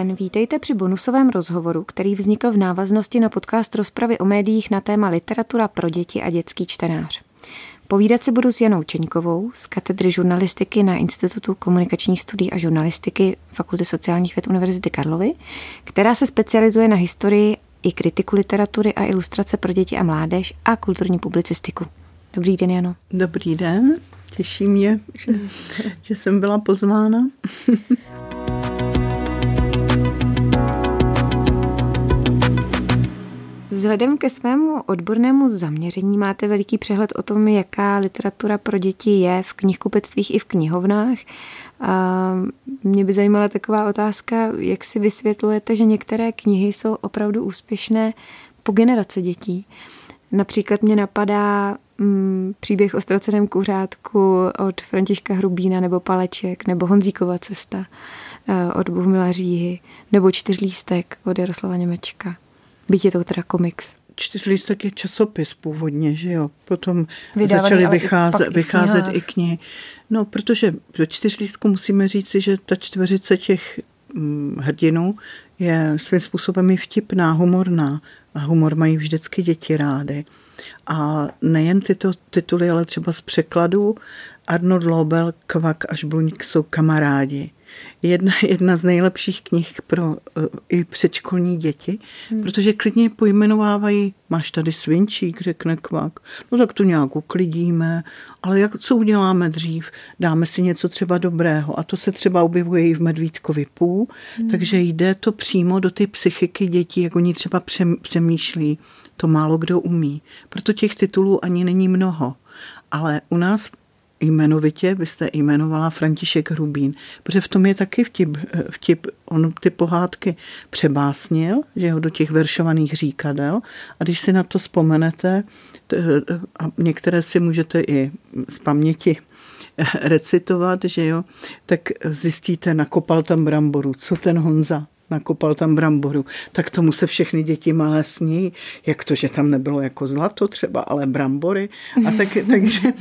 Den, vítejte při bonusovém rozhovoru, který vznikl v návaznosti na podcast rozpravy o médiích na téma literatura pro děti a dětský čtenář. Povídat se budu s Janou Čeňkovou z katedry žurnalistiky na Institutu komunikačních studií a žurnalistiky Fakulty sociálních věd Univerzity Karlovy, která se specializuje na historii i kritiku literatury a ilustrace pro děti a mládež a kulturní publicistiku. Dobrý den, Jano. Dobrý den, těší mě, že, že jsem byla pozvána. Vzhledem ke svému odbornému zaměření máte veliký přehled o tom, jaká literatura pro děti je v knihkupectvích i v knihovnách. A mě by zajímala taková otázka, jak si vysvětlujete, že některé knihy jsou opravdu úspěšné po generace dětí. Například mě napadá mm, příběh o ztraceném kuřátku od Františka Hrubína nebo Paleček, nebo Honzíkova cesta uh, od Bohumila Říhy, nebo Čtyřlístek od Jaroslava Němečka. Byť je to teda komiks. Čtyřlístek je časopis původně, že jo. Potom Vydávaný, začaly vycházet, i vycházet i knihy. No, protože ve čtyřlístku musíme říci, že ta čtveřice těch hm, hrdinů je svým způsobem i vtipná, humorná. A humor mají vždycky děti rády. A nejen tyto tituly, ale třeba z překladů Arnold Lobel, Kvak až Bluňk jsou kamarádi jedna, jedna z nejlepších knih pro uh, i předškolní děti, hmm. protože klidně pojmenovávají, máš tady svinčík, řekne kvak, no tak to nějak uklidíme, ale jak, co uděláme dřív? Dáme si něco třeba dobrého a to se třeba objevuje i v Medvídkovi půl, hmm. takže jde to přímo do ty psychiky dětí, jak oni třeba přemýšlí, to málo kdo umí. Proto těch titulů ani není mnoho. Ale u nás jmenovitě byste jmenovala František Hrubín, protože v tom je taky vtip, vtip. On ty pohádky přebásnil, že ho do těch veršovaných říkadel. A když si na to vzpomenete, a některé si můžete i z paměti recitovat, že jo, tak zjistíte, nakopal tam bramboru, co ten Honza nakopal tam bramboru, tak tomu se všechny děti malé smějí, jak to, že tam nebylo jako zlato třeba, ale brambory. A tak, takže,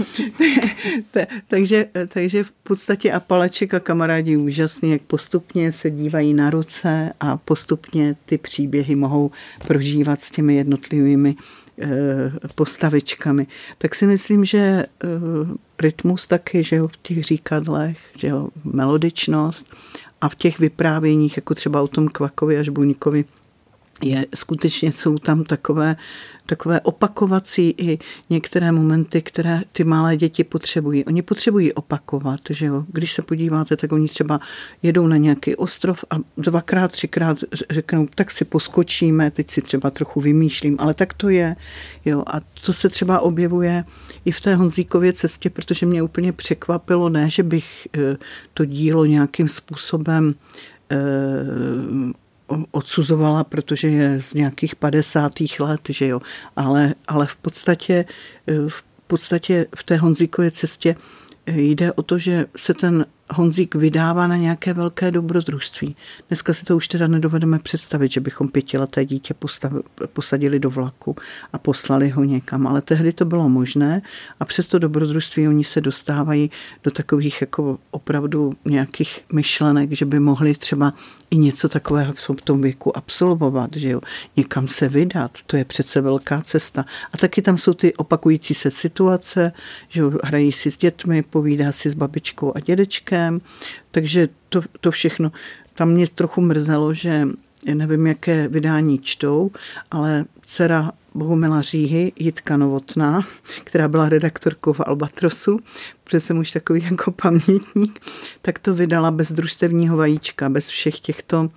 takže, takže v podstatě a paleček a kamarádi úžasný, jak postupně se dívají na ruce a postupně ty příběhy mohou prožívat s těmi jednotlivými eh, postavičkami. Tak si myslím, že eh, rytmus taky, že jo, v těch říkadlech, že jo, melodičnost a v těch vyprávěních, jako třeba o tom Kvakovi až Buňkovi, je, skutečně jsou tam takové, takové opakovací i některé momenty, které ty malé děti potřebují. Oni potřebují opakovat, že jo. Když se podíváte, tak oni třeba jedou na nějaký ostrov a dvakrát, třikrát řeknou, tak si poskočíme, teď si třeba trochu vymýšlím, ale tak to je, jo. A to se třeba objevuje i v té Honzíkově cestě, protože mě úplně překvapilo, ne, že bych eh, to dílo nějakým způsobem eh, odsuzovala, protože je z nějakých 50. let, že jo. Ale, ale v podstatě v podstatě v té Honzíkově cestě jde o to, že se ten Honzík vydává na nějaké velké dobrodružství. Dneska si to už teda nedovedeme představit, že bychom pětileté dítě posadili do vlaku a poslali ho někam, ale tehdy to bylo možné a přes to dobrodružství oni se dostávají do takových jako opravdu nějakých myšlenek, že by mohli třeba i něco takového v tom věku absolvovat, že jo, někam se vydat, to je přece velká cesta. A taky tam jsou ty opakující se situace, že jo, hrají si s dětmi, povídá si s babičkou a dědečkem, takže to, to všechno. Tam mě trochu mrzelo, že nevím, jaké vydání čtou, ale dcera Bohumila Říhy, Jitka Novotná, která byla redaktorkou v Albatrosu, protože jsem už takový jako pamětník, tak to vydala bez družstevního vajíčka, bez všech těchto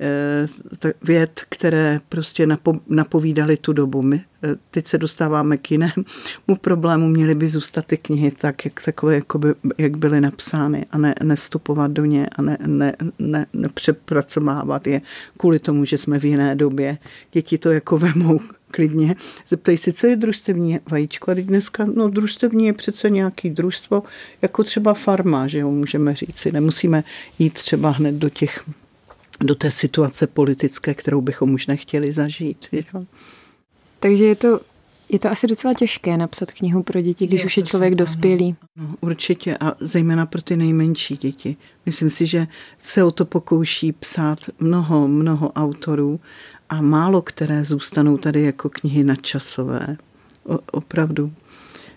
eh, věd, které prostě napo, napovídaly tu dobu. My eh, teď se dostáváme k jinému problému, měly by zůstat ty knihy tak, jak, takové, jako by, jak byly napsány a ne, nestupovat do ně a ne, ne, ne, nepřepracovávat je kvůli tomu, že jsme v jiné době. Děti to jako vemou klidně. Zeptají si, co je družstevní vajíčko. A dneska, no družstevní je přece nějaký družstvo, jako třeba farma, že jo, můžeme říci. Nemusíme jít třeba hned do těch do té situace politické, kterou bychom už nechtěli zažít. Jo. Takže je to Je to asi docela těžké napsat knihu pro děti, když je, už je člověk dospělý. No, určitě a zejména pro ty nejmenší děti. Myslím si, že se o to pokouší psát mnoho, mnoho autorů a málo které zůstanou tady jako knihy nadčasové. O, opravdu.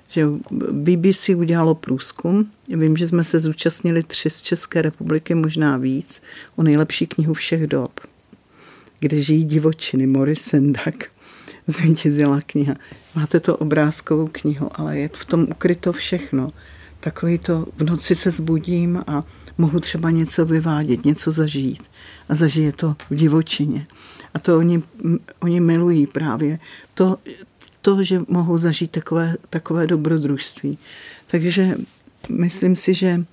Že BBC udělalo průzkum. Vím, že jsme se zúčastnili tři z České republiky, možná víc, o nejlepší knihu všech dob. Kde žijí divočiny, Morris Sendak zvítězila kniha. Máte to obrázkovou knihu, ale je v tom ukryto všechno. Takový to, v noci se zbudím a mohu třeba něco vyvádět, něco zažít. A zažije to v divočině. A to oni, oni milují právě. To, to, že mohou zažít takové, takové dobrodružství. Takže myslím si, že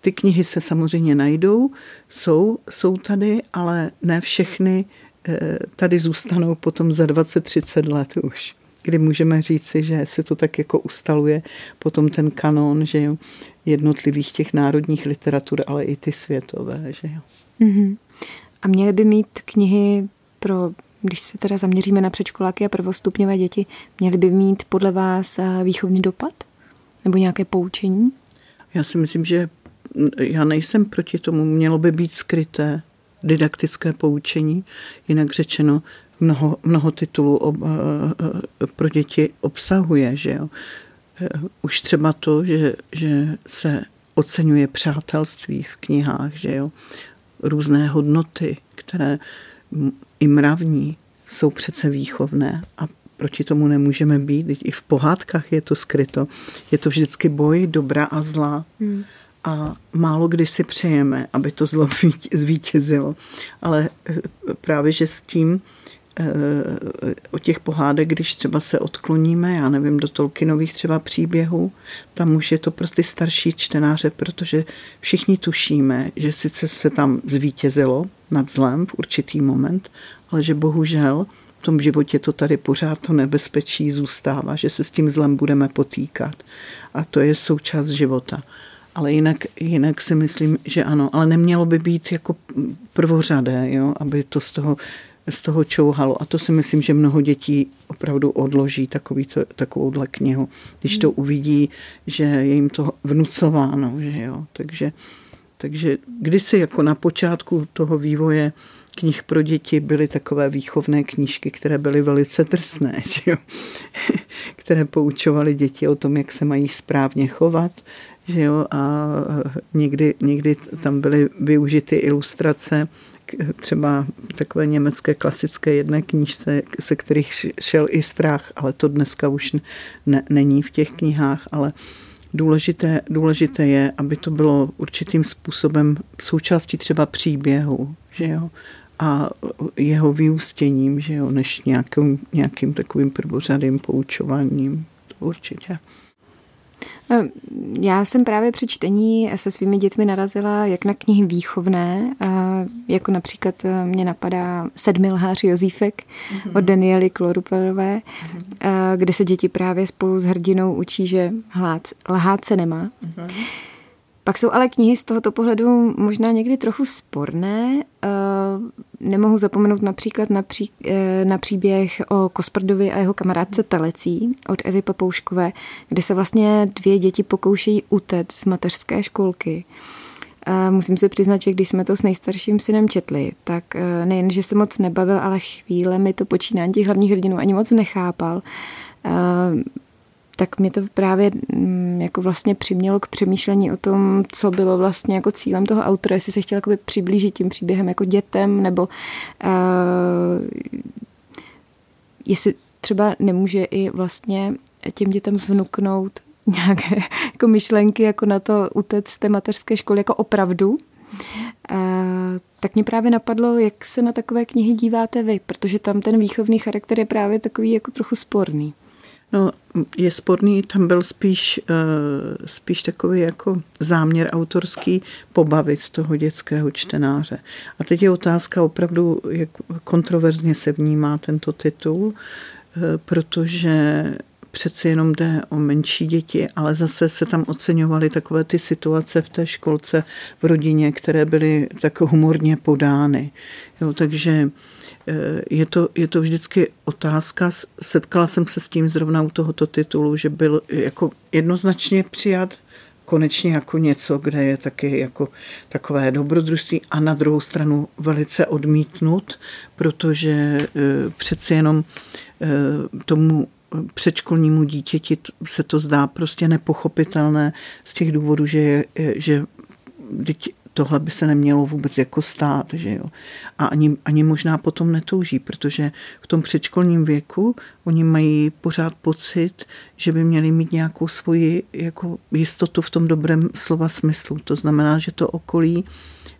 ty knihy se samozřejmě najdou, jsou, jsou tady, ale ne všechny eh, tady zůstanou potom za 20-30 let už kdy můžeme říci, že se to tak jako ustaluje potom ten kanon, že jo, jednotlivých těch národních literatur, ale i ty světové, že jo. Mm-hmm. A měly by mít knihy pro, když se teda zaměříme na předškoláky a prvostupňové děti, měly by mít podle vás eh, výchovný dopad? Nebo nějaké poučení? Já si myslím, že já nejsem proti tomu, mělo by být skryté didaktické poučení, jinak řečeno, mnoho, mnoho titulů ob, eh, eh, pro děti obsahuje, že jo. Už třeba to, že, že se oceňuje přátelství v knihách, že jo. Různé hodnoty, které i mravní jsou přece výchovné a proti tomu nemůžeme být. I v pohádkách je to skryto. Je to vždycky boj dobra a zla. Hmm. A málo kdy si přejeme, aby to zlo zvítězilo. Ale eh, právě, že s tím eh, o těch pohádek, když třeba se odkloníme, já nevím, do Tolkienových třeba příběhů, tam už je to pro ty starší čtenáře, protože všichni tušíme, že sice se tam zvítězilo nad zlem v určitý moment, ale že bohužel v tom životě to tady pořád to nebezpečí zůstává, že se s tím zlem budeme potýkat. A to je součást života. Ale jinak, jinak si myslím, že ano. Ale nemělo by být jako prvořadé, jo? aby to z toho, z toho čouhalo. A to si myslím, že mnoho dětí opravdu odloží takový to, takovouhle knihu, když to uvidí, že je jim to vnucováno. Že jo? Takže, takže kdysi jako na počátku toho vývoje knih pro děti byly takové výchovné knížky, které byly velice drsné, že jo? které poučovaly děti o tom, jak se mají správně chovat, že jo? a někdy, někdy tam byly využity ilustrace, třeba takové německé klasické jedné knížce, se kterých šel i strach, ale to dneska už ne, není v těch knihách, ale důležité, důležité je, aby to bylo určitým způsobem součástí třeba příběhu, že jo? a jeho vyústěním, že jo, než nějakým, nějakým takovým prvořadým poučováním. Určitě. Já jsem právě při čtení se svými dětmi narazila jak na knihy výchovné, jako například eh, mě napadá Sedmi lhář Jozífek mm-hmm. od Daniely Kloruperové, mm-hmm. kde se děti právě spolu s hrdinou učí, že lhát se nemá. Mm-hmm. Pak jsou ale knihy z tohoto pohledu možná někdy trochu sporné. Eh, nemohu zapomenout například na, pří, eh, na příběh o Kosprdovi a jeho kamarádce Telecí od Evy Papouškové, kde se vlastně dvě děti pokoušejí utéct z mateřské školky. Eh, musím se přiznat, že když jsme to s nejstarším synem četli, tak nejen, že se moc nebavil, ale chvíle mi to počínání těch hlavních hrdinů ani moc nechápal tak mě to právě mm, jako vlastně přimělo k přemýšlení o tom, co bylo vlastně jako cílem toho autora, jestli se chtěl jakoby přiblížit tím příběhem jako dětem, nebo uh, jestli třeba nemůže i vlastně těm dětem vnuknout nějaké jako myšlenky jako na to utéct z té mateřské školy jako opravdu. Uh, tak mě právě napadlo, jak se na takové knihy díváte vy, protože tam ten výchovný charakter je právě takový jako trochu sporný. No, je sporný, tam byl spíš, eh, spíš takový jako záměr autorský pobavit toho dětského čtenáře. A teď je otázka opravdu, jak kontroverzně se vnímá tento titul, eh, protože přeci jenom jde o menší děti, ale zase se tam oceňovaly takové ty situace v té školce, v rodině, které byly tak humorně podány. Jo, takže eh, je to, je to vždycky otázka. Setkala jsem se s tím zrovna u tohoto titulu, že byl jako jednoznačně přijat konečně jako něco, kde je taky jako takové dobrodružství a na druhou stranu velice odmítnut, protože e, přeci jenom e, tomu předškolnímu dítěti se to zdá prostě nepochopitelné z těch důvodů, že, je, že tohle by se nemělo vůbec jako stát, že jo. A ani, ani možná potom netouží, protože v tom předškolním věku oni mají pořád pocit, že by měli mít nějakou svoji jako jistotu v tom dobrém slova smyslu. To znamená, že to okolí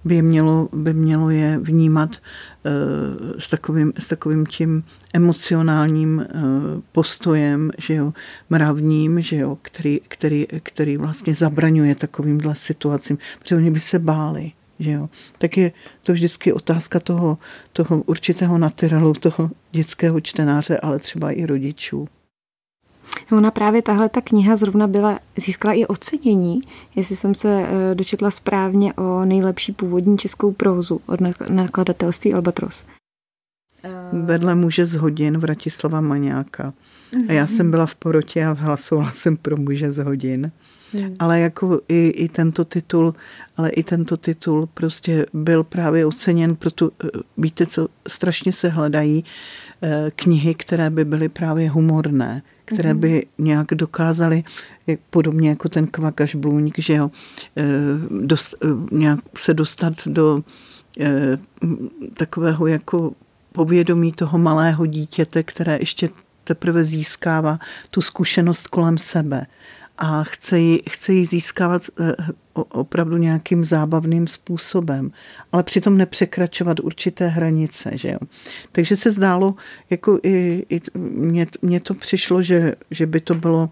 by mělo, by mělo je vnímat uh, s, takovým, s takovým tím emocionálním uh, postojem, že jo, mravním, že jo, který, který, který vlastně zabraňuje takovýmhle situacím, protože oni by se báli. Že jo. Tak je to vždycky otázka toho, toho určitého naturalu, toho dětského čtenáře, ale třeba i rodičů. No ona právě tahle ta kniha zrovna byla, získala i ocenění, jestli jsem se eh, dočetla správně o nejlepší původní českou prózu od nakladatelství Albatros. Vedle muže z hodin Vratislava Maňáka. A já jsem byla v porotě a hlasovala jsem pro muže z hodin. Hmm. Ale jako i, i tento titul, ale i tento titul prostě byl právě oceněn, proto eh, víte co, strašně se hledají eh, knihy, které by byly právě humorné, které by nějak dokázaly, podobně jako ten kvakaš blůňk, že jo, eh, dost, nějak se dostat do takového jako povědomí toho malého dítěte, které ještě teprve získává tu zkušenost kolem sebe a chce ji, chce ji získávat eh, opravdu nějakým zábavným způsobem, ale přitom nepřekračovat určité hranice. Že jo? Takže se zdálo, jako i, i mně, mně to přišlo, že, že, by to bylo,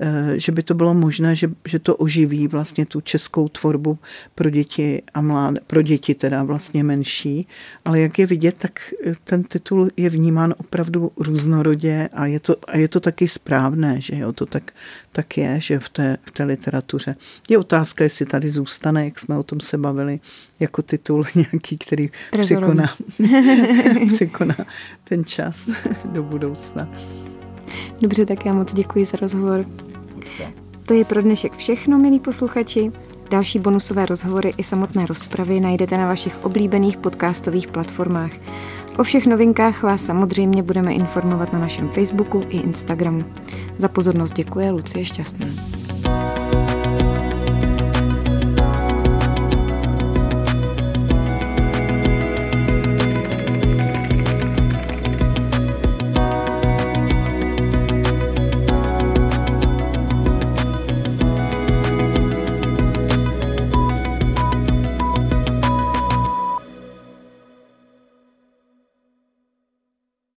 eh, že by to bylo možné, že, že to oživí vlastně tu českou tvorbu pro děti a mláde, pro děti teda vlastně menší, ale jak je vidět, tak ten titul je vnímán opravdu různorodě a je to, a je to taky správné, že jo, to tak, tak je, že v té, v té literatuře. Je otázka, jestli tady zůstane, jak jsme o tom se bavili, jako titul nějaký, který překoná, překoná ten čas do budoucna. Dobře, tak já moc děkuji za rozhovor. To je pro dnešek všechno, milí posluchači. Další bonusové rozhovory i samotné rozpravy najdete na vašich oblíbených podcastových platformách. O všech novinkách vás samozřejmě budeme informovat na našem Facebooku i Instagramu. Za pozornost děkuje Lucie Šťastná.